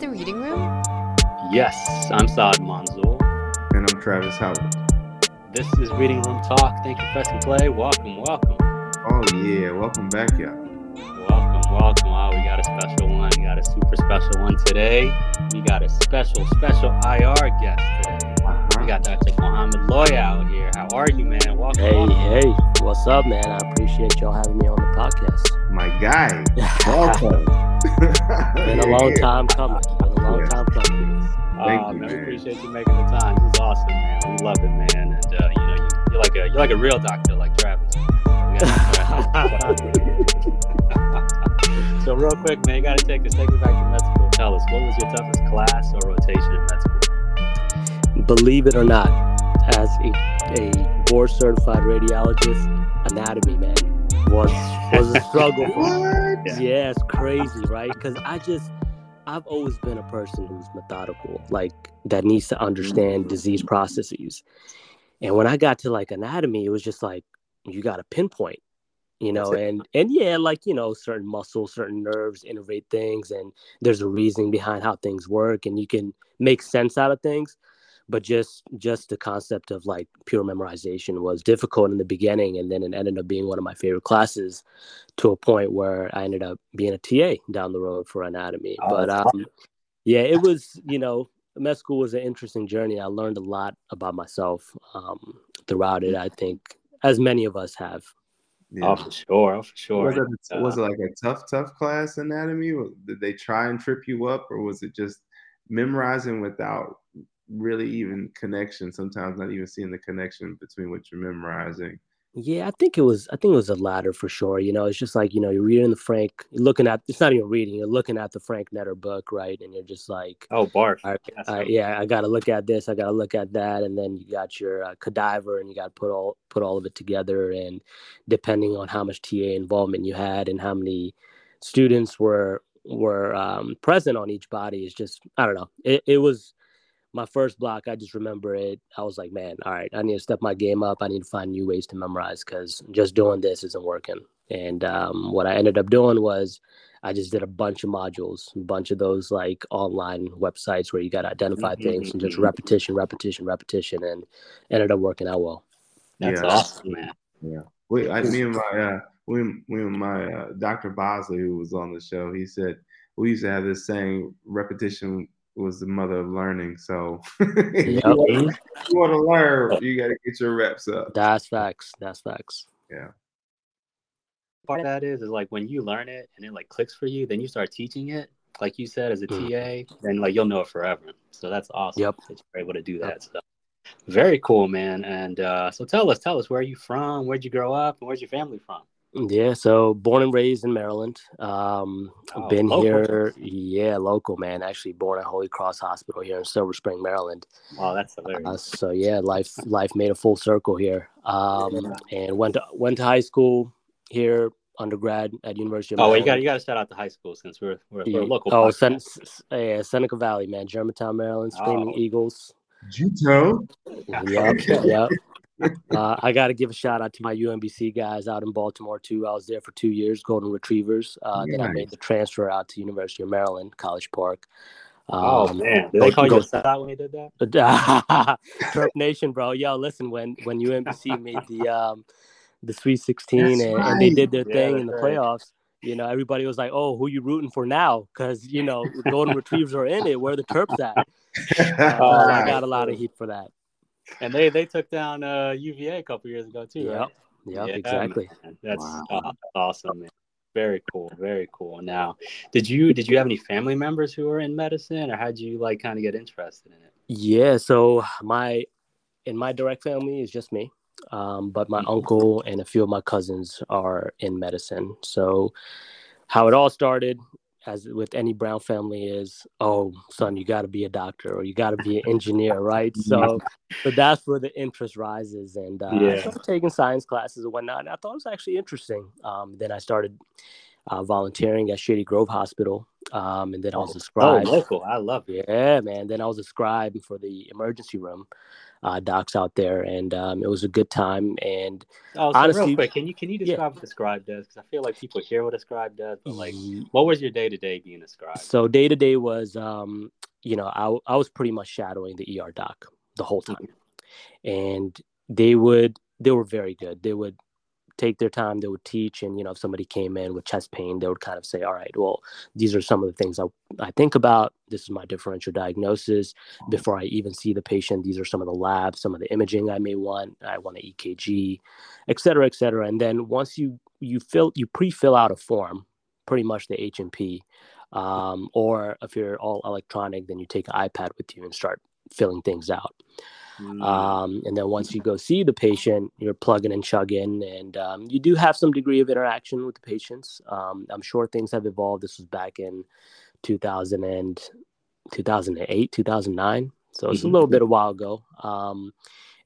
the reading room? Yes, I'm Saad Manzoor. And I'm Travis Howard. This is Reading Room Talk. Thank you, Press and Play. Welcome, welcome. Oh, yeah. Welcome back, y'all. Welcome, welcome. Wow, we got a special one. We got a super special one today. We got a special, special IR guest today. Uh-huh. We got Dr. Mohammed Loya out here. How are you, man? Welcome. Hey, welcome. hey, what's up, man? I appreciate y'all having me on the podcast. My guy. Welcome. Been a long time coming. Been a long Yeah. time coming. Thank Aw, you, man, We appreciate you making the time. This is awesome, man. We love it, man. And uh, you know, you, you're like a you're like a real doctor, like Travis. So real quick, man, you gotta take us take us back to med school. Tell us what was your toughest class or rotation in med school? Believe it or not, as a, a board certified radiologist, anatomy, man, was was a struggle for me. Yeah. Yeah, it's crazy, right? Because I just, I've always been a person who's methodical, like that needs to understand disease processes. And when I got to like anatomy, it was just like you got to pinpoint, you know, and and yeah, like you know, certain muscles, certain nerves innervate things, and there's a reasoning behind how things work, and you can make sense out of things. But just just the concept of like pure memorization was difficult in the beginning, and then it ended up being one of my favorite classes to a point where I ended up being a TA down the road for anatomy. Oh, but um, yeah, it was you know med school was an interesting journey. I learned a lot about myself um, throughout it. I think as many of us have. Yeah. Oh, for sure, oh, for sure. Was it, Uh, was it like a tough, tough class anatomy? Did they try and trip you up, or was it just memorizing without really even connection? Sometimes not even seeing the connection between what you're memorizing. Yeah, I think it was. I think it was a ladder for sure. You know, it's just like you know, you're reading the Frank, you're looking at. It's not even reading. You're looking at the Frank Netter book, right? And you're just like, oh, barf. All right, all right, yeah, I got to look at this. I got to look at that, and then you got your uh, cadaver, and you got to put all put all of it together. And depending on how much TA involvement you had and how many students were were um, present on each body, is just I don't know. It, it was my first block. I just remember it. I was like, man, all right, I need to step my game up. I need to find new ways to memorize because just doing this isn't working. And um, what I ended up doing was I just did a bunch of modules, a bunch of those like online websites where you got to identify Mhm, things and just mhm. repetition, repetition, repetition, and ended up working out well. That's Yeah. awesome, man. Yeah. We, I, me and my, uh, we, we and my uh, Dr. Bosley, who was on the show, he said we used to have this saying: repetition was the mother of learning. So you Yep. want- if you want to learn, you got to get your reps up. That's facts. That's facts. Yeah. part of that is is like when you learn it and it like clicks for you, then you start teaching it. Like you said, as a Mm. TA, then like you'll know it forever. So that's awesome. Yep. That you're able to do that stuff. Very cool, man. And uh, so tell us, tell us, where are you from? Where'd you grow up? And where's your family from? Yeah, so born and raised in Maryland. Um, Oh, been local. here, yeah, local man. Actually, born at Holy Cross Hospital here in Silver Spring, Maryland. Wow, that's hilarious. Uh, so yeah, life life made a full circle here. Um, and went to went to high school here, undergrad at University of oh, Maryland. you got you got to shout out the high school since we're we're, we're a Yeah. local. Oh. Sen- S- yeah, Seneca Valley, man, Germantown, Maryland, Screaming Oh. Eagles. Juto. Yep, yep. Uh, I got to give a shout out to my UMBC guys out in Baltimore too. I was there for two years, Golden Retrievers. Uh, Then I made the transfer out to University of Maryland, College Park. oh Um, man, did they call you go- sellout when you did that? Terp Nation, bro. Yo, listen, when when UMBC made the um the Sweet 16 That's and, and they did their Yeah, thing in the right. playoffs, you know, everybody was like, "Oh, who you rooting for now?" Because you know, Golden Retrievers are in it. Where are the Terps at? Uh, Oh, I got a lot of heat for that. And they they took down uh, UVA a couple years ago too, Yep, right? yep, Yeah, exactly. man. That's Wow. awesome, man. Very cool, very cool. Now, did you did you have any family members who were in medicine, or how did you like kind of get interested in it? Yeah, so my in my direct family is just me. Um, but my Mhm. uncle and a few of my cousins are in medicine. So how it all started as with any brown family is, oh son, you gotta be a doctor or you gotta be an engineer, right? So so that's where the interest rises and uh, I Yeah. started taking science classes and whatnot. And I thought it was actually interesting. Um, then I started uh, volunteering at Shady Grove Hospital. Um, and then I was a scribe. Oh, local. I love it. Yeah, man. Then I was a scribe for the emergency room. Uh, docs out there, and um, it was a good time. And oh, so honestly, real quick, can you can you describe yeah. what the scribe does? Because I feel like people hear what a scribe does, but like, what was your day to day being a scribe? So day to day was, um, you know, I I was pretty much shadowing the ER doc the whole time, and they would they were very good. They would take their time they would teach and you know if somebody came in with chest pain they would kind of say all right well these are some of the things i, I think about. This is my differential diagnosis. Before i even see the patient these are some of the labs some of the imaging i may want. I want an ekg et cetera et cetera. And then once you you fill you pre-fill out a form pretty much the h&p um, or if you're all electronic then you take an ipad with you and start filling things out Mm. Um, and then once you go see the patient, you're plugging and chugging, and um, you do have some degree of interaction with the patients. Um, I'm sure things have evolved. This was back in 2000 and 2008, 2009. So it's mm-hmm. a little bit a while ago. Um,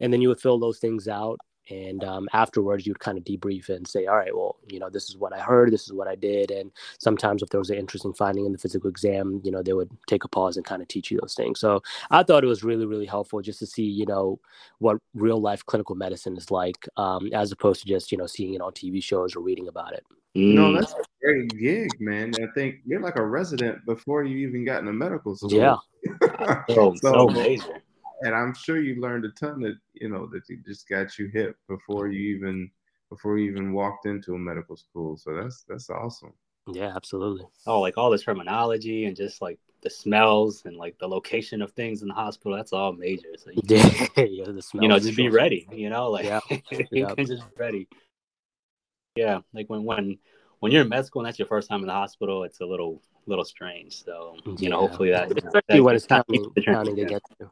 and then you would fill those things out and um, afterwards you'd kind of debrief and say all right well you know this is what i heard this is what i did and sometimes if there was an interesting finding in the physical exam you know they would take a pause and kind of teach you those things so i thought it was really really helpful just to see you know what real life clinical medicine is like um, as opposed to just you know seeing it on tv shows or reading about it no, mm. that's a great gig, man. I think you're like a resident before you even got into medical school. Yeah. so, so amazing and I'm sure you learned a ton that you know that just got you hip before you even before you even walked into a medical school. So that's that's awesome. Yeah, absolutely. Oh, like all this terminology and just like the smells and like the location of things in the hospital. That's all major. So you, yeah, yeah, the smells. You know, just be ready. You know, like yeah. you yeah. can just be ready. Yeah, like when when when you're in med school and that's your first time in the hospital, it's a little little strange. So you yeah. know, hopefully that especially that, when it's counting, counting to get to.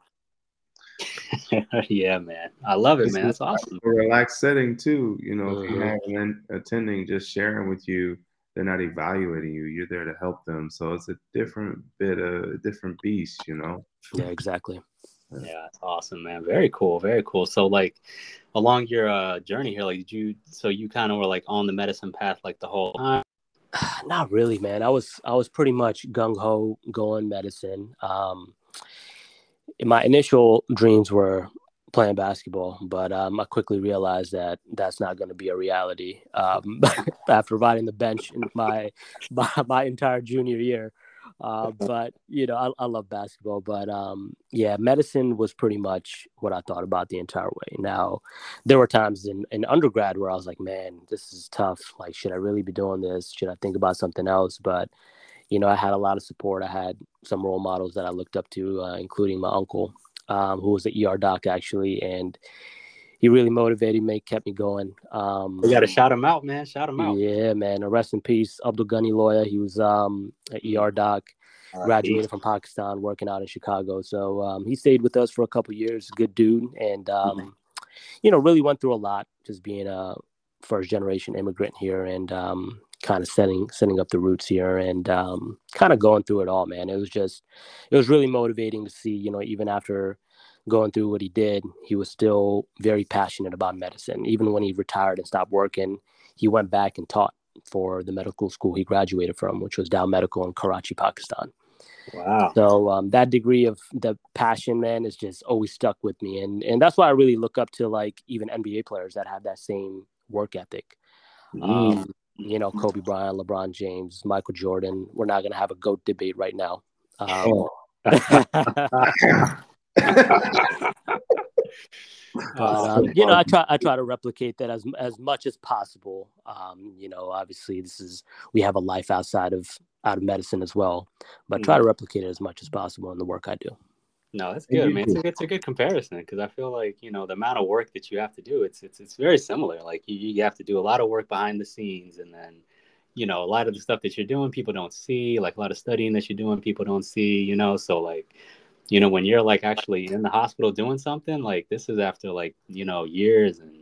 yeah, man. I love it, man. That's awesome. A relaxed setting too. You know, mm-hmm. if you mm-hmm. have an attending just sharing with you, they're not evaluating you. You're there to help them. So it's a different bit of a different beast, you know. Yeah, exactly. Yeah, it's awesome, man. Very cool. Very cool. So like along your uh, journey here, like did you so you kind of were like on the medicine path like the whole time? Not really, man. I was I was pretty much gung ho going medicine. Um my initial dreams were playing basketball, but um, I quickly realized that that's not going to be a reality. Um, after riding the bench in my, my, my entire junior year, uh, but you know, I, I love basketball. But um, yeah, medicine was pretty much what I thought about the entire way. Now, there were times in, in undergrad where I was like, man, this is tough. Like, should I really be doing this? Should I think about something else? But you know, I had a lot of support. I had some role models that I looked up to, uh, including my uncle, um, who was an ER doc actually, and he really motivated me, kept me going. Um, you got to shout him out, man. Shout him out. Yeah, man. rest in peace, Abdul Ghani Loya. He was um, an ER doc, graduated from Pakistan, working out in Chicago. So um, he stayed with us for a couple years. Good dude, and um, mm-hmm. you know, really went through a lot, just being a first generation immigrant here, and um, kind of setting setting up the roots here and um, kind of going through it all, man. It was just it was really motivating to see, you know, even after going through what he did, he was still very passionate about medicine. Even when he retired and stopped working, he went back and taught for the medical school he graduated from, which was Dow Medical in Karachi, Pakistan. Wow. So um, that degree of the passion, man, is just always stuck with me, and and that's why I really look up to like even NBA players that have that same work ethic. Mm. Um, you know, Kobe Bryant, LeBron James, Michael Jordan. We're not going to have a GOAT debate right now. Um, but, um, you know, I try I try to replicate that as as much as possible. Um, you know, obviously, this is we have a life outside of out of medicine as well, but try to mm. replicate it as much as possible in the work I do. No, that's good, man. It's a, it's a good comparison because I feel like you know the amount of work that you have to do. It's it's it's very similar. Like you, you have to do a lot of work behind the scenes, and then you know a lot of the stuff that you're doing, people don't see. Like a lot of studying that you're doing, people don't see. You know, so like you know when you're like actually in the hospital doing something, like this is after like you know years and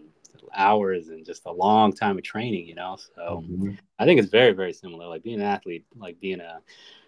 hours and just a long time of training. You know, so mm-hmm. I think it's very very similar. Like being an athlete, like being a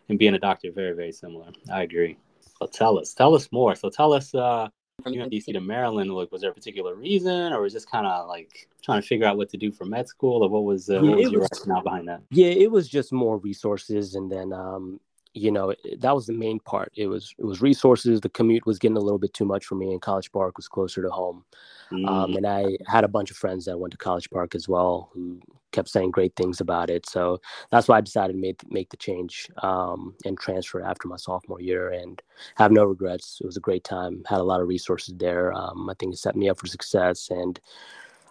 and being a doctor, very very similar. I agree. So tell us, tell us more. So tell us, uh, from DC to Maryland, like, was there a particular reason, or was just kind of like trying to figure out what to do for med school, or what was, uh, yeah, what was your was, rationale behind that? Yeah, it was just more resources, and then, um, you know that was the main part it was it was resources the commute was getting a little bit too much for me and college park was closer to home um, mm. um, and i had a bunch of friends that went to college park as well who kept saying great things about it so that's why i decided to make, make the change um, and transfer after my sophomore year and have no regrets it was a great time had a lot of resources there um, i think it set me up for success and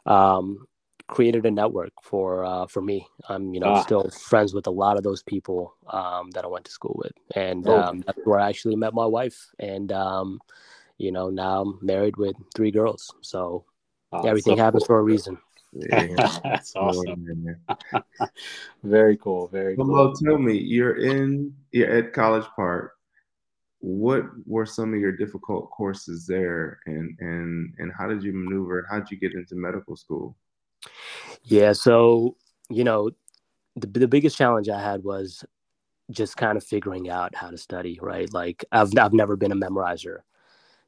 um, created a network for uh, for me. I'm you know ah. still friends with a lot of those people um, that I went to school with, and oh. um, that's where I actually met my wife. And um, you know now I'm married with three girls, so oh, everything so happens cool. for a reason. Yeah. that's awesome. very cool. Very cool. Well, tell me, you're in you're at College Park. What were some of your difficult courses there, and and and how did you maneuver? How did you get into medical school? Yeah, so you know, the the biggest challenge I had was just kind of figuring out how to study, right? Like I've I've never been a memorizer.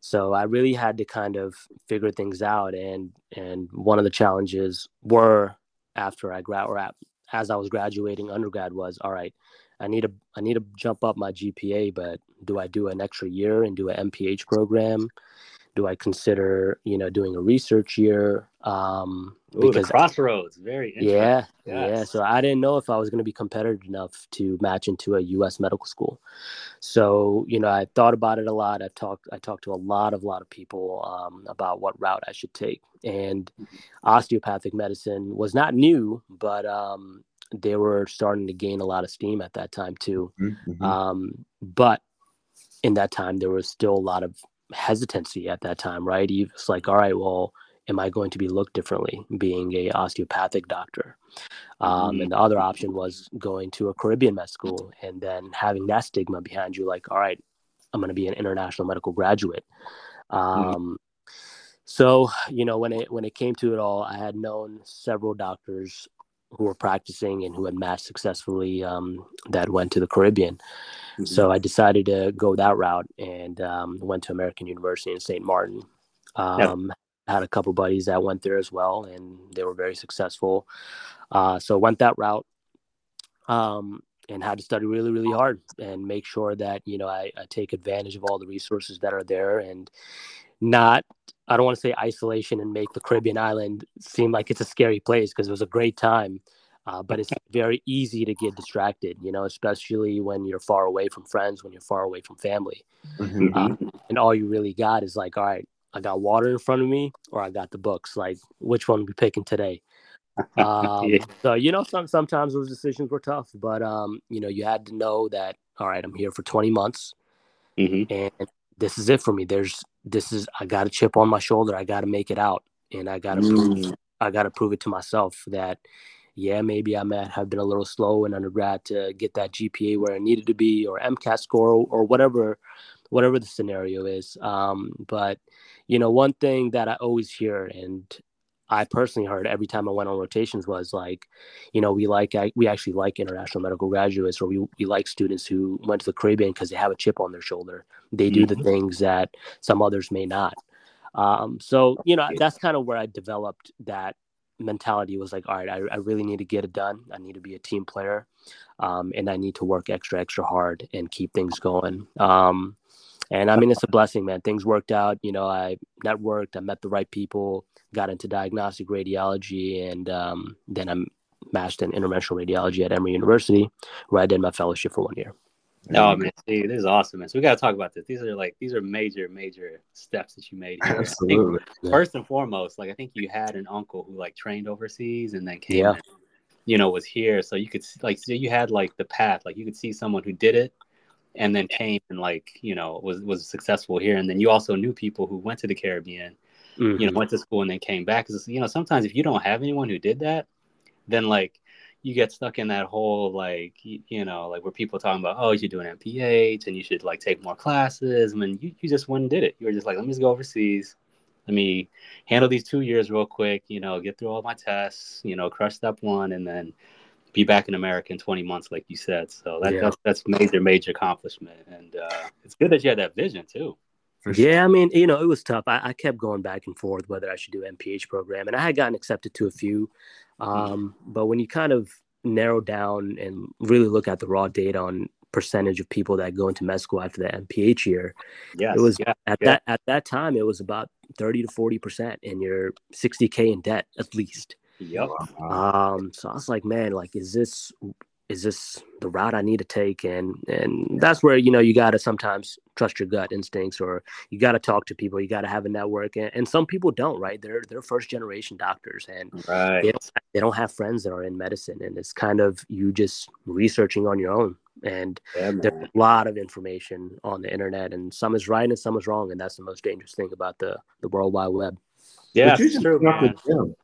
So I really had to kind of figure things out and and one of the challenges were after I grad or at, as I was graduating undergrad was all right, I need to I need to jump up my GPA, but do I do an extra year and do an MPH program? Do I consider, you know, doing a research year? Um, Ooh, because crossroads, very yeah, yes. yeah. So I didn't know if I was going to be competitive enough to match into a U.S. medical school. So you know, I thought about it a lot. I talked, I talked to a lot of, lot of people um, about what route I should take. And mm-hmm. osteopathic medicine was not new, but um, they were starting to gain a lot of steam at that time too. Mm-hmm. Um, but in that time, there was still a lot of hesitancy at that time, right? It's like, all right, well, am I going to be looked differently being a osteopathic doctor? Um, and the other option was going to a Caribbean med school and then having that stigma behind you, like, all right, I'm going to be an international medical graduate. Um, so, you know, when it when it came to it all, I had known several doctors who were practicing and who had matched successfully um, that went to the Caribbean. Mm-hmm. So I decided to go that route and um, went to American University in St. Martin. Um, yep. Had a couple buddies that went there as well, and they were very successful. Uh, so went that route um, and had to study really, really hard and make sure that you know I, I take advantage of all the resources that are there and not I don't want to say isolation and make the Caribbean island seem like it's a scary place because it was a great time. Uh, but it's very easy to get distracted, you know, especially when you're far away from friends, when you're far away from family. Mm-hmm. Uh, and all you really got is like, all right, I got water in front of me or I got the books. Like, which one we picking today? Um, yeah. So, you know, some, sometimes those decisions were tough, but, um, you know, you had to know that, all right, I'm here for 20 months mm-hmm. and this is it for me. There's, this is, I got a chip on my shoulder. I got to make it out and I got to mm. prove, I got to prove it to myself that, yeah, maybe I might have been a little slow in undergrad to get that GPA where I needed to be, or MCAT score, or, or whatever, whatever the scenario is. Um, but you know, one thing that I always hear, and I personally heard every time I went on rotations was like, you know, we like we actually like international medical graduates, or we we like students who went to the Caribbean because they have a chip on their shoulder. They do mm-hmm. the things that some others may not. Um, so you know, that's kind of where I developed that mentality was like, all right, I, I really need to get it done. I need to be a team player, um, and I need to work extra, extra hard and keep things going. Um, and I mean, it's a blessing, man. Things worked out. You know, I networked, I met the right people, got into diagnostic radiology, and um, then I'm matched in interventional radiology at Emory University, where I did my fellowship for one year. Oh man, see, this is awesome, man. So we gotta talk about this. These are like these are major, major steps that you made. Here. Absolutely. First and foremost, like I think you had an uncle who like trained overseas and then came, yeah. and, you know, was here. So you could like so you had like the path, like you could see someone who did it and then came and like you know was was successful here, and then you also knew people who went to the Caribbean, mm-hmm. you know, went to school and then came back. Because you know sometimes if you don't have anyone who did that, then like you get stuck in that whole like you, know like where people talking about oh you should do an MPH and you should like take more classes. I mean you, you just went and did it. You were just like let me just go overseas. Let me handle these two years real quick. You know get through all my tests. You know crush step one and then be back in America in 20 months like you said. So that, yeah. that's that's major major accomplishment and uh, it's good that you had that vision too. Yeah, I mean, you know, it was tough. I, I, kept going back and forth whether I should do MPH program, and I had gotten accepted to a few. Um, but when you kind of narrow down and really look at the raw data on percentage of people that go into med school after the MPH year. Yes, it was yeah, at yeah. that at that time it was about 30 to 40 percent and you're 60k in debt at least Yep. Um so i was like man like is this is this the route i need to take? And and that's where you know you got to sometimes trust your gut instincts or you got to talk to people you got to have a network and, and some people don't right? They're they're first generation doctors and Right. they don't, they don't have friends that are in medicine and it's kind of you just researching on your own and Yeah, there's a lot of information on the internet and some is right and some is wrong and that's the most dangerous thing about the the world wide web. Yeah, but you it's just true,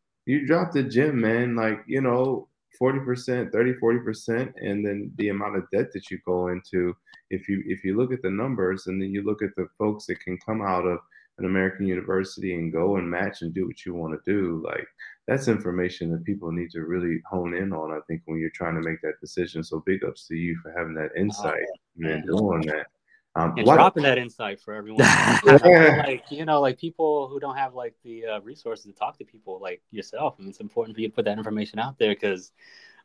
dropped man. the gym. You drop the gym, man. Like, you know, 40%, 30, 40%, and then the amount of debt that you go into. If you if you look at the numbers and then you look at the folks that can come out of an American university and go and match and do what you want to do, like that's information that people need to really hone in on, I think, when you're trying to make that decision. So big ups to you for having that oh, insight and doing that. Um, and why- dropping that insight for everyone. Like you know, like people who don't have like the uh, resources to talk to people like yourself. I mean, it's important for you to put that information out there because,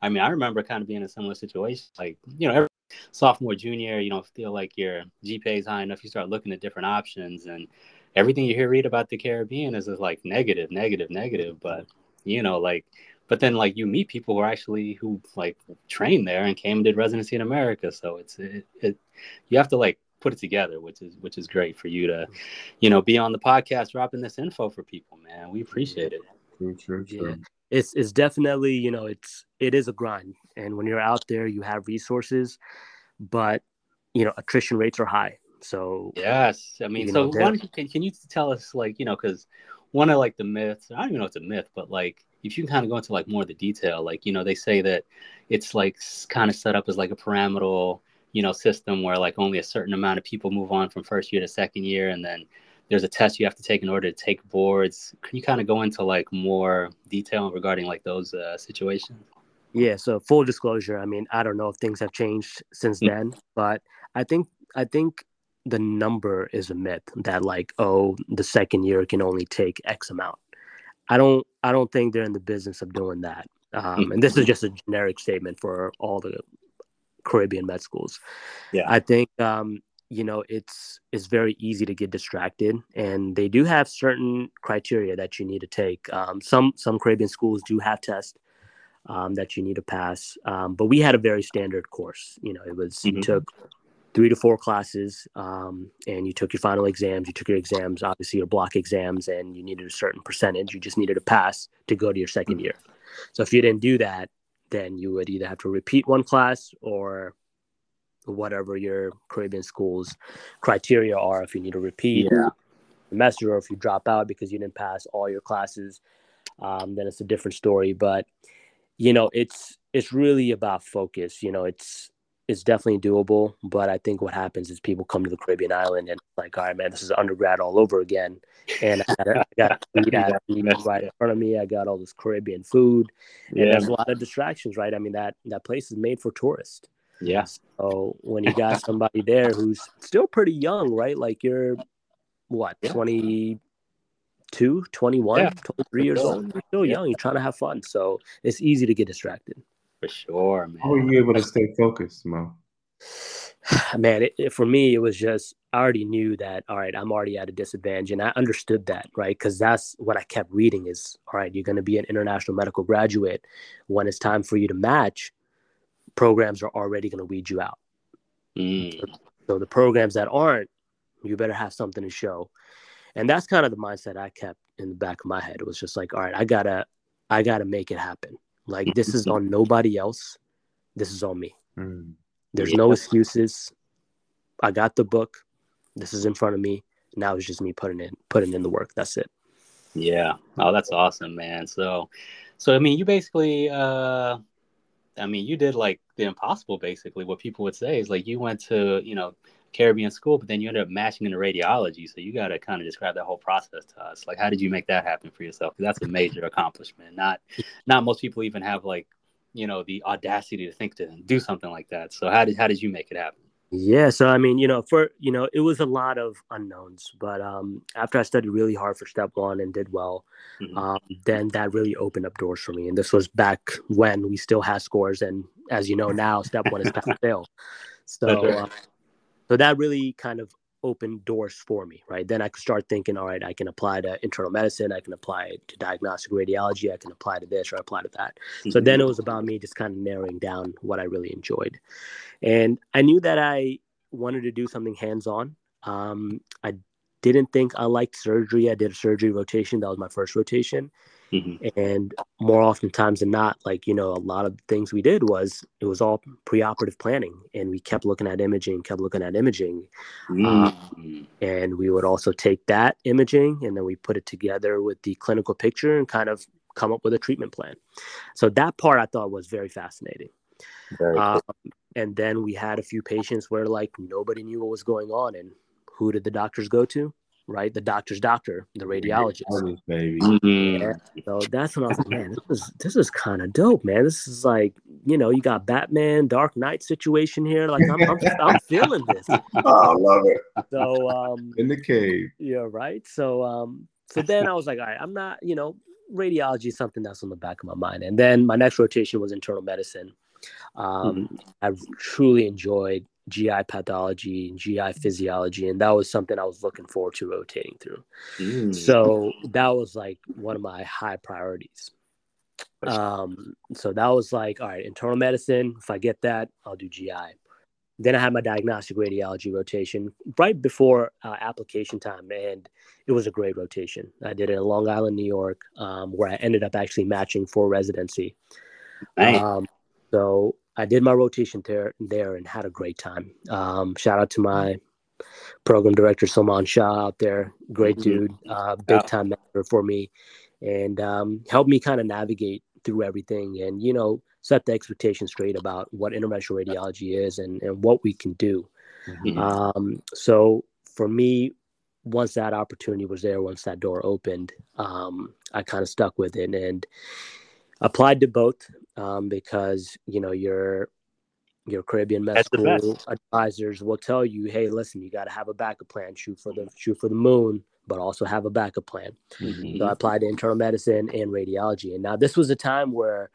I mean, I remember kind of being in a similar situation. Like you know, every sophomore, junior, you don't feel like your GPA is high enough. You start looking at different options, and everything you hear read about the Caribbean is like negative, negative, negative. But you know, like. But then, like you meet people who are actually who like trained there and came and did residency in America. So it's it, it you have to like put it together, which is which is great for you to, you know, be on the podcast dropping this info for people, man. We appreciate it. True, true, true. Yeah. it's it's definitely you know it's it is a grind and when you're out there you have resources but you know attrition rates are high so Yes, I mean, so know, why there- don't you, can, can you tell us like you know because one of like the myths I don't even know if it's a myth, but like if you can kind of go into like more of the detail, like you know they say that it's like kind of set up as like a pyramidal you know system where like only a certain amount of people move on from first year to second year, and then there's a test you have to take in order to take boards. Can you kind of go into like more detail regarding like those uh, situations? yeah so full disclosure i mean i don't know if things have changed since Mm. then but i think i think the number is a myth that like oh the second year can only take x amount i don't i don't think they're in the business of doing that um, and this is just a generic statement for all the caribbean med schools. Yeah. i think um, you know it's it's very easy to get distracted and they do have certain criteria that you need to take. Um, some some caribbean schools do have tests um, that you need to pass um, but we had a very standard course. You know it was you Mhm. took three to four classes um, and you took your final exams. You took your exams obviously your block exams and you needed a certain percentage. You just needed to pass to go to your second year. So if you didn't do that then you would either have to repeat one class or whatever your caribbean schools criteria are. If you need to repeat Yeah. semester or if you drop out because you didn't pass all your classes um, then it's a different story. But you know it's it's really about focus. You know it's it's definitely doable but i think what happens is people come to the caribbean island and like all right man this is undergrad all over again. And i got, I got food at right in front of me. I got all this caribbean food. And Yeah, there's a lot of distractions right? I mean that that place is made for tourists. Yeah, so when you got somebody there who's still pretty young right? Like you're what Yeah. 22 21 Yeah. 23 years old? You're still young you're trying to have fun. So it's easy to get distracted for sure, man. How were you able to stay focused, Mo? man it, it- for me it was just i already knew that all right i'm already at a disadvantage and i understood that right because that's what i kept reading is all right you're going to be an international medical graduate when it's time for you to match programs are already going to weed you out Mm. so the programs that aren't you better have something to show and that's kind of the mindset i kept in the back of my head it was just like all right i gotta i gotta make it happen like this is on nobody else this is on me Mm. there's Yeah. no excuses. I got the book. This is in front of me. Now it's just me putting in putting in the work. That's it. Yeah. Oh, that's awesome, man. So, so I mean, you basically, uh, I mean, you did like the impossible. Basically, what people would say is like you went to, you know, Caribbean school, but then you ended up matching into radiology. So you got to kind of describe that whole process to us. Like, how did you make that happen for yourself? Because that's a major accomplishment. Not, not most people even have like, you know, the audacity to think to do something like that. So how did how did you make it happen? Yeah. So I mean, you know, for you know, it was a lot of unknowns. But um, after I studied really hard for step one and did well, Mhm. um, then that really opened up doors for me. And this was back when we still had scores, and as you know now, step one is pass fail. So, uh, so that really kind of opened doors for me, right? Then I could start thinking, all right, I can apply to internal medicine, I can apply to diagnostic radiology, I can apply to this or apply to that. Mm-hmm. So then it was about me just kind of narrowing down what I really enjoyed. And I knew that I wanted to do something hands on. Um, I didn't think I liked surgery. I did a surgery rotation. That was my first rotation. Mm-hmm. And more oftentimes than not, like, you know, a lot of things we did was it was all preoperative planning and we kept looking at imaging, kept looking at imaging. Mm-hmm. Um, and we would also take that imaging and then we put it together with the clinical picture and kind of come up with a treatment plan. So that part I thought was very fascinating. Very um, and then we had a few patients where like nobody knew what was going on and who did the doctors go to? Right, the doctor's doctor, the radiologist. Baby. Mm-hmm. Yeah. So that's when I was like, man, this is this is kind of dope, man. This is like, you know, you got Batman, Dark Knight situation here. Like, I'm I'm, I'm feeling this. Oh, I love it. So, um, in the cave. Yeah, right. So, um, so then I was like, all right, I'm not, you know, radiology is something that's on the back of my mind. And then my next rotation was internal medicine. Um, mm-hmm. I truly enjoyed GI pathology and GI physiology, and that was something I was looking forward to rotating through. Mm. So that was like one of my high priorities. Um, so that was like, all right, internal medicine. If I get that, I'll do GI. Then I had my diagnostic radiology rotation right before uh, application time, and it was a great rotation. I did it in Long Island, New York, um, where I ended up actually matching for residency. Um, so I did my rotation there, there and had a great time. Um, shout out to my program director Salman Shah out there, great mm-hmm. dude, uh, big time mentor for me, and um, helped me kind of navigate through everything and you know set the expectations straight about what interventional radiology is and, and what we can do. Mm-hmm. Um, so for me, once that opportunity was there, once that door opened, um, I kind of stuck with it and applied to both um, because you know your your Caribbean med school advisors will tell you, hey, listen, you got to have a backup plan. Shoot for the shoot for the moon, but also have a backup plan. Mm-hmm. So I applied to internal medicine and radiology, and now this was a time where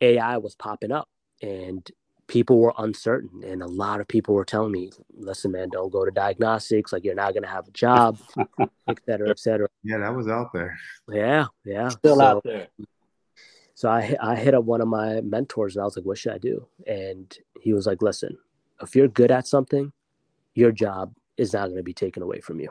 AI was popping up and people were uncertain and a lot of people were telling me listen man don't go to diagnostics like you're not going to have a job et cetera et cetera yeah that was out there yeah yeah still so, out there so I, I hit up one of my mentors and I was like, what should I do? And he was like, listen, if you're good at something, your job is not going to be taken away from you.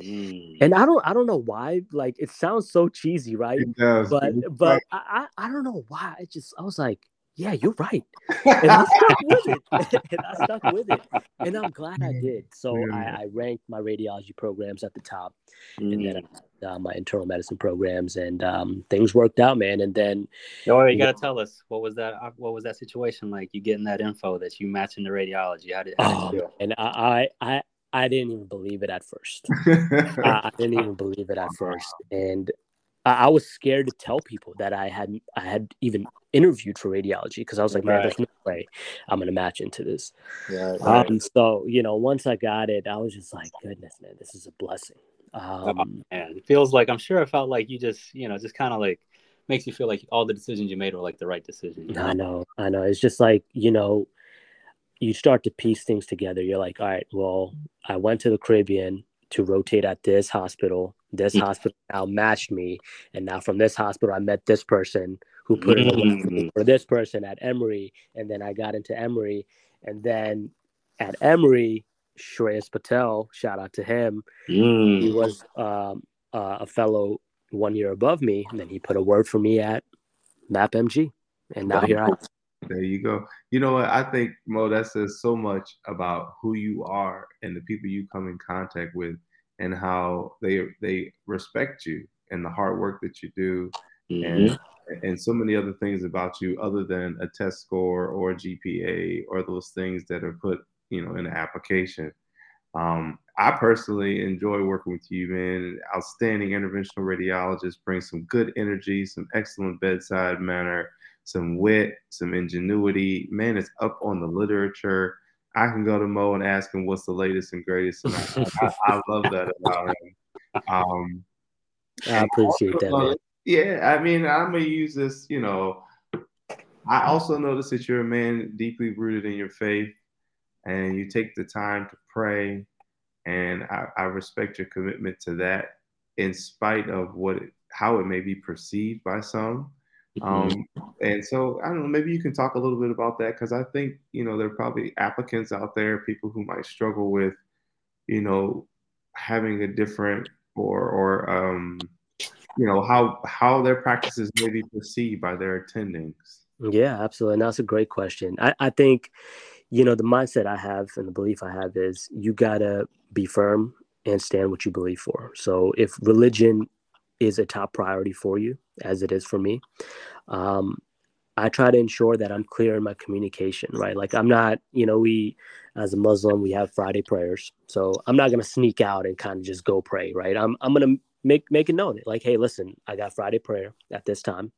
Mm. And I don't I don't know why like it sounds so cheesy, right? But but I, I I don't know why. I just I was like, yeah, you're right. And I stuck with it. and I stuck with it. And I'm glad I did. So yeah. I, I, ranked my radiology programs at the top. Mm. And then mm. Uh, my internal medicine programs and um, things worked out, man. And then Oh, you gotta tell us what was that uh, what was that situation like? You getting that info that you matching the radiology. How did, how did oh, And I, I I I didn't even believe it at first. I, I didn't even believe it at first. And I, was scared to tell people that I had I had even interviewed for radiology because I was like, man, there's no way I'm gonna match into this. Right, right. Um, so you know, once I got it, I was just like, goodness, man, this is a blessing. Oh, um, oh, man, it feels like I'm sure it felt like you just you know just kind of like makes you feel like all the decisions you made were like the right decision. You know? I know, I know. It's just like you know, you start to piece things together. You're like, all right, well, I went to the Caribbean to rotate at this hospital. This mm-hmm. hospital now matched me, and now from this hospital, I met this person who put mm-hmm. in for this person at Emory, and then I got into Emory, and then at Emory, Shreyas Patel, shout out to him. Mm. He was um, uh, a fellow one year above me, and then he put a word for me at MapMG, and now here I am. There you go. You know what? I think Mo that says so much about who you are and the people you come in contact with, and how they they respect you and the hard work that you do, mm-hmm. and and so many other things about you other than a test score or a GPA or those things that are put you know in an application. Um, I personally enjoy working with you, man. Outstanding interventional radiologist, bring some good energy, some excellent bedside manner some wit, some ingenuity. Man, it's up on the literature. I can go to Mo and ask him what's the latest and greatest. And I, I, I, love that about him. Um, I appreciate that. Man. Yeah, I mean, I'm gonna use this. You know, I also notice that you're a man deeply rooted in your faith. And you take the time to pray. And I, I respect your commitment to that, in spite of what it, how it may be perceived by some. Mm-hmm. Um, and so I don't know, maybe you can talk a little bit about that because I think you know there are probably applicants out there, people who might struggle with, you know, having a different or or um, you know how how their practices may be perceived by their attendings. Yeah, absolutely. And that's a great question. I, I think, you know, the mindset I have and the belief I have is you gotta be firm and stand what you believe for. So if religion is a top priority for you, as it is for me, um, I try to ensure that I'm clear in my communication, right? Like I'm not, you know, we as a Muslim, we have Friday prayers. So I'm not gonna sneak out and kind of just go pray, right? I'm I'm gonna make make it known like, hey, listen, I got Friday prayer at this time.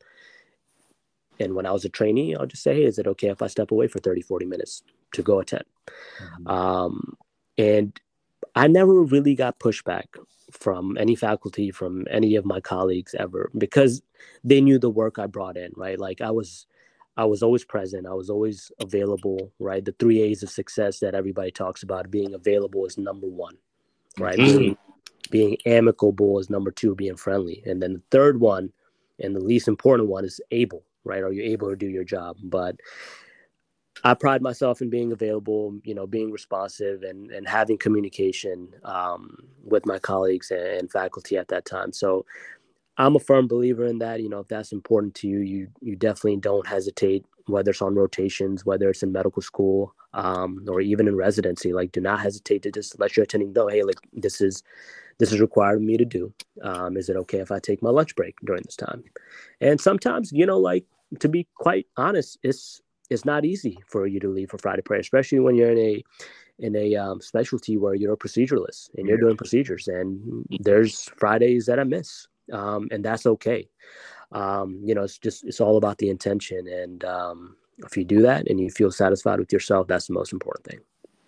And when I was a trainee, I'll just say, hey, is it okay if I step away for 30, 40 minutes to go attend? Mm-hmm. Um, and I never really got pushback from any faculty, from any of my colleagues ever, because they knew the work I brought in, right? Like I was, I was always present. I was always available, right? The three A's of success that everybody talks about, being available is number one, right? Mm-hmm. Being, being amicable is number two, being friendly. And then the third one, and the least important one is able, right? Are you able to do your job? But I pride myself in being available, you know, being responsive and, and having communication um, with my colleagues and, faculty at that time. So I'm a firm believer in that. You know, if that's important to you, you you definitely don't hesitate, whether it's on rotations, whether it's in medical school, um, or even in residency. Like, do not hesitate to just let your attending know, hey, like this is this is required of me to do. Um, is it okay if I take my lunch break during this time? And sometimes, you know, like to be quite honest, it's it's not easy for you to leave for Friday prayer, especially when you're in a in a um, specialty where you're a proceduralist and you're doing procedures, and there's Fridays that I miss, um, and that's okay. Um, you know, it's just it's all about the intention, and um, if you do that and you feel satisfied with yourself, that's the most important thing.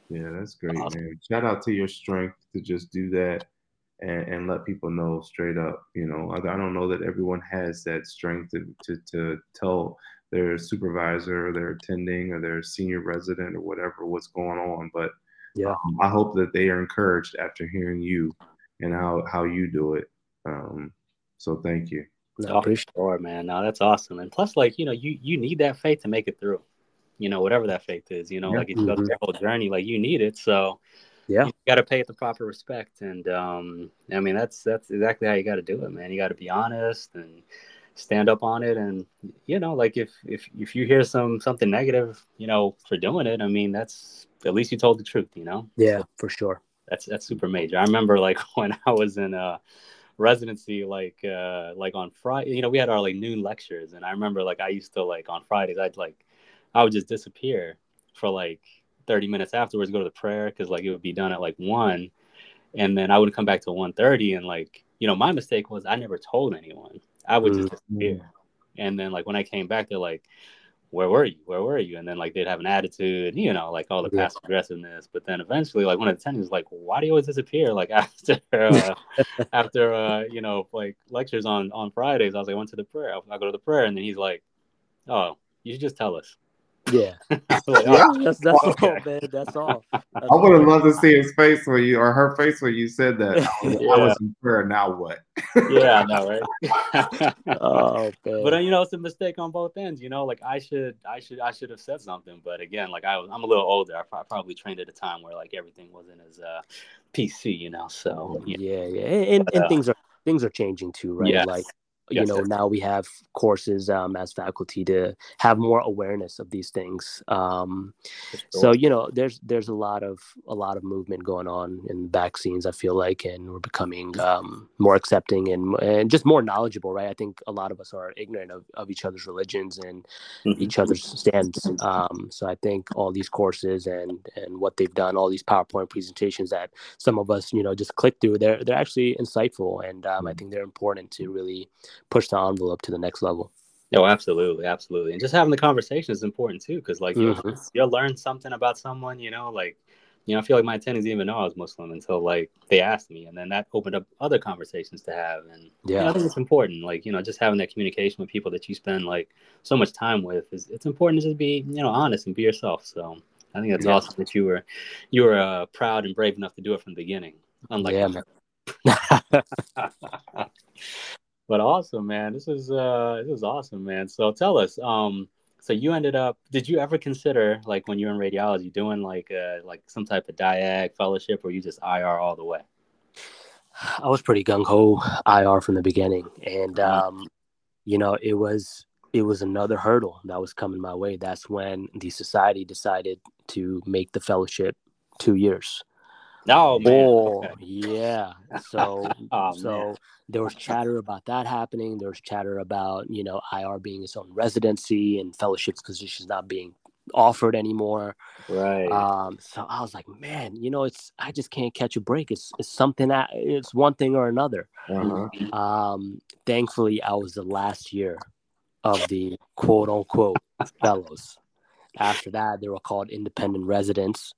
Yeah, that's great, awesome. man. Shout out to your strength to just do that and, and let people know straight up. You know, I, I don't know that everyone has that strength to, to, to tell their supervisor, or their attending, or their senior resident, or whatever what's going on. But yeah, um, I hope that they are encouraged after hearing you and how how you do it. Um, so thank you. No, for sure, man. No, that's awesome. And plus, like you know, you you need that faith to make it through. You know, whatever that faith is. You know, yeah. like if you go through your whole journey, like you need it. So yeah, you got to pay it the proper respect. And um, I mean, that's that's exactly how you got to do it, man. You got to be honest and stand up on it. And you know like if if if you hear some something negative you know for doing it i mean that's at least you told the truth you know? Yeah for sure. That's that's super major. I remember like when i was in uh residency like uh like on friday you know we had our like noon lectures. And i remember like i used to like on fridays i'd like i would just disappear for like 30 minutes afterwards go to the prayer because like it would be done at like one. And then i would come back to 1.30 and like you know my mistake was i never told anyone I would just mm-hmm. disappear. And then like when I came back, they're like, "Where were you? Where were you?" And then like they'd have an attitude, you know, like all the yeah. passive aggressiveness. But then eventually, like one of the attendants was like, "Why do you always disappear?" Like after uh, after uh, you know like lectures on on Fridays, I was like, I went to the prayer. I go to the prayer, and then he's like, "Oh, you should just tell us." Yeah, like, yeah. that's, that's all, man. That's all. That's I would have loved to see his face when you or her face when you said that. I was, yeah. I was in prayer. Now what? yeah, I know, right? oh, man. But uh, you know, it's a mistake on both ends. You know, like I should, I should, I should have said something. But again, like I was, I'm a little older. I probably trained at a time where like everything wasn't as uh, PC. You know, so yeah, yeah, yeah. and, and uh, things are things are changing too, right? Yes. Like you yes, know yes. now we have courses um, as faculty to have more awareness of these things um, sure. so you know there's there's a lot of a lot of movement going on in vaccines i feel like and we're becoming um, more accepting and, and just more knowledgeable right i think a lot of us are ignorant of, of each other's religions and mm-hmm. each other's stands um, so i think all these courses and and what they've done all these powerpoint presentations that some of us you know just click through they're they're actually insightful and um, i mm-hmm. think they're important to really push the envelope to the next level. Oh, absolutely, absolutely, and just having the conversation is important too, because like mm-hmm. you'll, you'll learn something about someone, you know, like you know, I feel like my attendees didn't even know I was Muslim until like they asked me, and then that opened up other conversations to have. And yeah, you know, I think it's important, like you know, just having that communication with people that you spend like so much time with is it's important to just be you know honest and be yourself. So I think that's Yeah. awesome that you were you were uh, proud and brave enough to do it from the beginning. Unlike Yeah. but awesome, man. This is uh this is awesome, man. So tell us, um, so you ended up did you ever consider like when you were in radiology doing like uh like some type of diag fellowship or you just IR all the way? I was pretty gung ho IR from the beginning, and Uh-huh. um, you know, it was it was another hurdle that was coming my way. That's when the society decided to make the fellowship two years. Oh man. Oh, Okay. yeah. So Oh, so man. there was chatter about that happening. There was chatter about you know IR being its own residency and fellowship positions not being offered anymore. Right. Um, so I was like, man, you know, it's I just can't catch a break. It's it's something that it's one thing or another. Uh-huh. Um, thankfully, I was the last year of the quote unquote fellows. After that, they were called independent residents,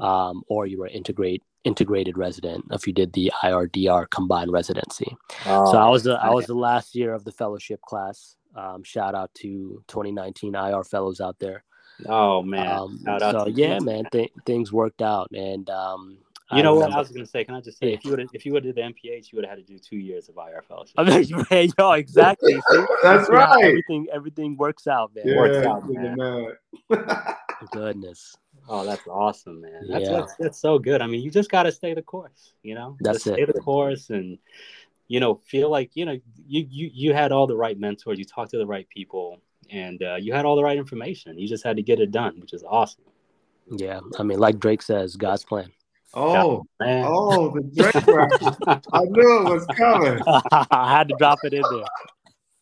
um, or you were integrate integrated resident if you did the IRDR combined residency. Oh, so I was the I was the last year of the fellowship class. Um, shout out to 2019 IR fellows out there. Oh man. Um, Shout out so to yeah, you. man, th- things worked out, and um, You know what I was gonna say? Can I just say, Yeah. if you would if you would have did the MPH, you would have had to do two years of IR fellowship. I mean, yeah, yo, exactly. See? That's right. Everything, everything works out, man. Yeah, Works out, man. Goodness, Oh, that's awesome, man. That's, Yeah. that's that's so good. I mean, you just got to stay the course. You know, That's just it. Stay the course, and you know, feel like you know you you you had all the right mentors. You talked to the right people, and uh, you had all the right information. You just had to get it done, which is awesome, yeah. I mean, like Drake says, God's plan. Oh, man. oh, the Drake rap. I knew it was coming. I had to drop it in there.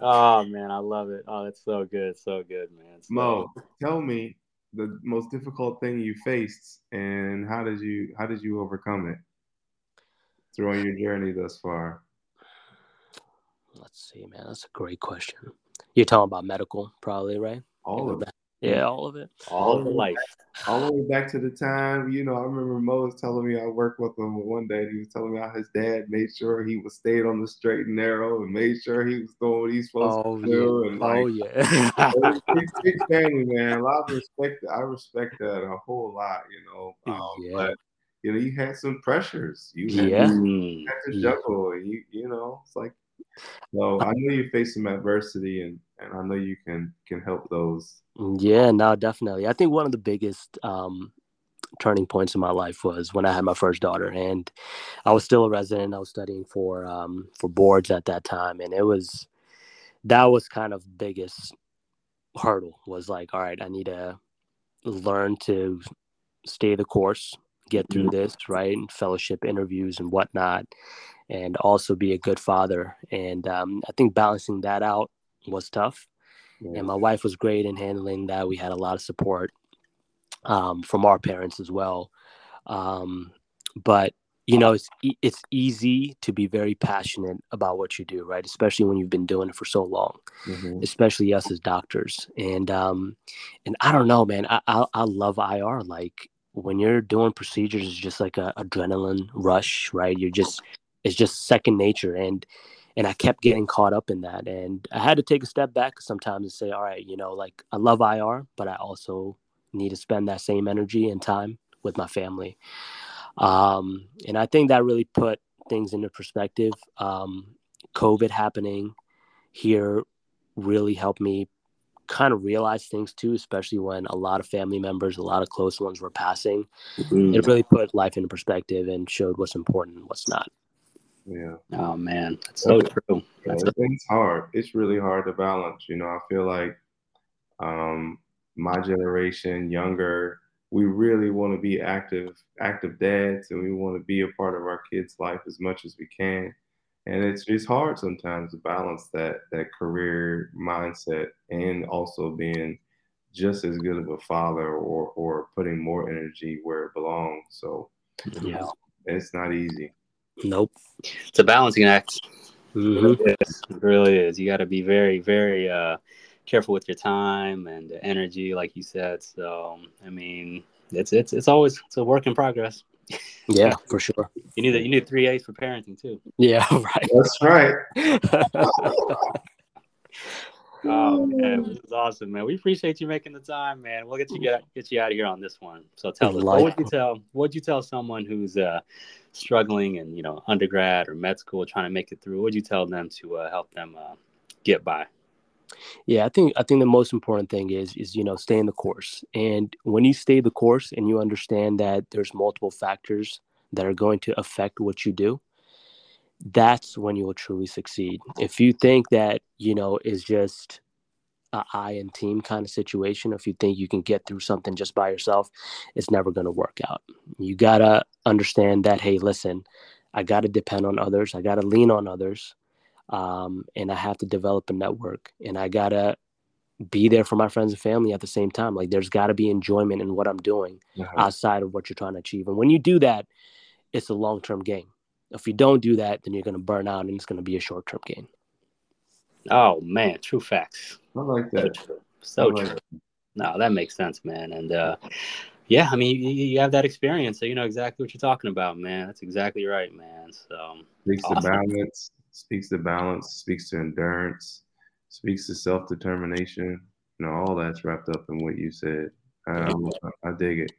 Oh man, I love it. Oh, it's so good, so good, man. So, Mo, tell me the most difficult thing you faced and how did you how did you overcome it throughout your journey thus far? Let's see, man. That's a great question. You're talking about medical, probably, right? All of it. Yeah, all of it. all of the life. All the way back to the time, you know, I remember Mo was telling me I worked with him one day. He was telling me how his dad made sure he was stayed on the straight and narrow and made sure he was doing what he's supposed Oh to do. yeah. And like, Oh yeah. big, big family, man. A lot of respect. I respect that a whole lot, you know. Um, Yeah. But you know, you had some pressures. You had, Yeah. Mm. had to Yeah. juggle. You, you know, it's like. So I know you face some adversity, and and I know you can can help those. Yeah, no, definitely. I think one of the biggest um, turning points in my life was when I had my first daughter, and I was still a resident. I was studying for um, for boards at that time, and it was that was kind of biggest hurdle. Was like, all right, I need to learn to stay the course, get through this, right, and fellowship interviews and whatnot, and also be a good father. And um, I think balancing that out was tough and my wife was great in handling that. We had a lot of support um, from our parents as well. Um, but you know, it's e- it's easy to be very passionate about what you do, right? Especially when you've been doing it for so long. Mhm. Especially us as doctors, and um, and I don't know, man. I I, I love IR. Like when you're doing procedures, it's just like a adrenaline rush, right? You're just it's just second nature, and and I kept getting caught up in that. And I had to take a step back sometimes and say, all right, you know, like I love IR, but I also need to spend that same energy and time with my family. Um, and I think that really put things into perspective. Um, COVID happening here really helped me kind of realize things too, especially when a lot of family members, a lot of close ones were passing. Mm. It really put life into perspective and showed what's important and what's not. Yeah. Oh man, that's so true. Yeah, That's it's, it's hard. It's really hard to balance. You know, I feel like um, my generation, younger, we really want to be active, active dads, and we want to be a part of our kids' life as much as we can. And it's it's hard sometimes to balance that that career mindset and also being just as good of a father or or putting more energy where it belongs. So Yeah. it's not easy. Nope. it's a balancing act. Mhm. It is. It really is. You got to be very, very uh, careful with your time and the energy, like you said. So, I mean, it's it's it's always it's a work in progress. Yeah, for sure. You need a, you need three A's for parenting too. Yeah, right. That's right. Oh man, this is awesome, man. We appreciate you making the time, man. We'll get you get get you out of here on this one. So tell us, what would you tell what would you tell someone who's uh, struggling and you know undergrad or med school trying to make it through? What would you tell them to uh, help them uh, get by? Yeah, I think I think the most important thing is is you know stay in the course. And when you stay the course and you understand that there's multiple factors that are going to affect what you do, that's when you will truly succeed. If you think that, you know, is just a I and team kind of situation, if you think you can get through something just by yourself, it's never going to work out. You got to understand that, hey, listen, I got to depend on others, I got to lean on others, um, and I have to develop a network, and I got to be there for my friends and family at the same time. Like, there's got to be enjoyment in what I'm doing outside of what you're trying to achieve. And when you do that, it's a long term game if you don't do that, then you're going to burn out and it's going to be a short term gain. Oh, man. True facts. I like that. So true. So like true. That. No, that makes sense, man. And, uh, yeah, I mean, you, you, have that experience, so you know exactly what you're talking about, man. That's exactly right, man. So speaks awesome. to balance, speaks to balance, speaks to endurance, speaks to self determination. You know, all that's wrapped up in what you said. Um, I dig it.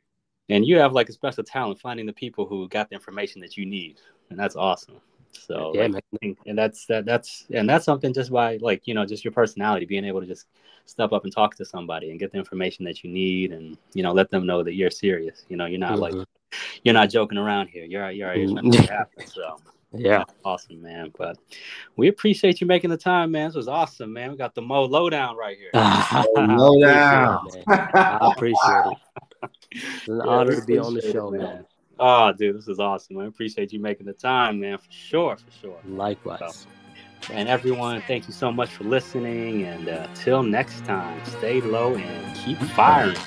And you have like a special talent finding the people who got the information that you need and that's awesome. So yeah, like, man. and that's that that's and that's something just by like you know just your personality, being able to just step up and talk to somebody and get the information that you need, and you know let them know that you're serious. You know, you're not mm-hmm. like you're not joking around here. You're you're, you're trying to happen. So yeah, awesome, man. But we appreciate you making the time, man. This was awesome, man. We got the Mo lowdown right here. lowdown. I appreciate it. It's an yeah, honor to be on the show, man. man. Oh, dude, this is awesome. I appreciate you making the time, man, for sure, for sure. Likewise. So, and everyone, thank you so much for listening. And uh, till next time, stay low and keep firing.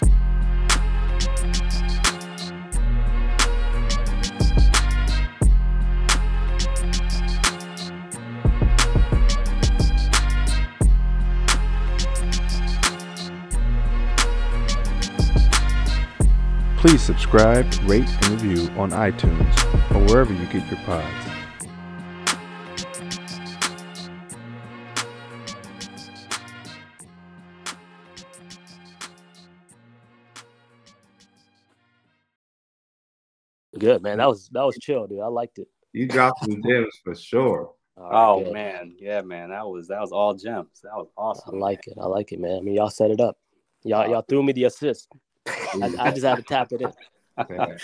Please subscribe, rate, and review on iTunes or wherever you get your pods. Good man, that was that was chill, dude. I liked it. You dropped some gems for sure. Oh, oh man, yeah, man, that was that was all gems. That was awesome. I like man. it. I like it, man. I mean, y'all set it up. Y'all y'all threw me the assist. I, I just had to tap it in.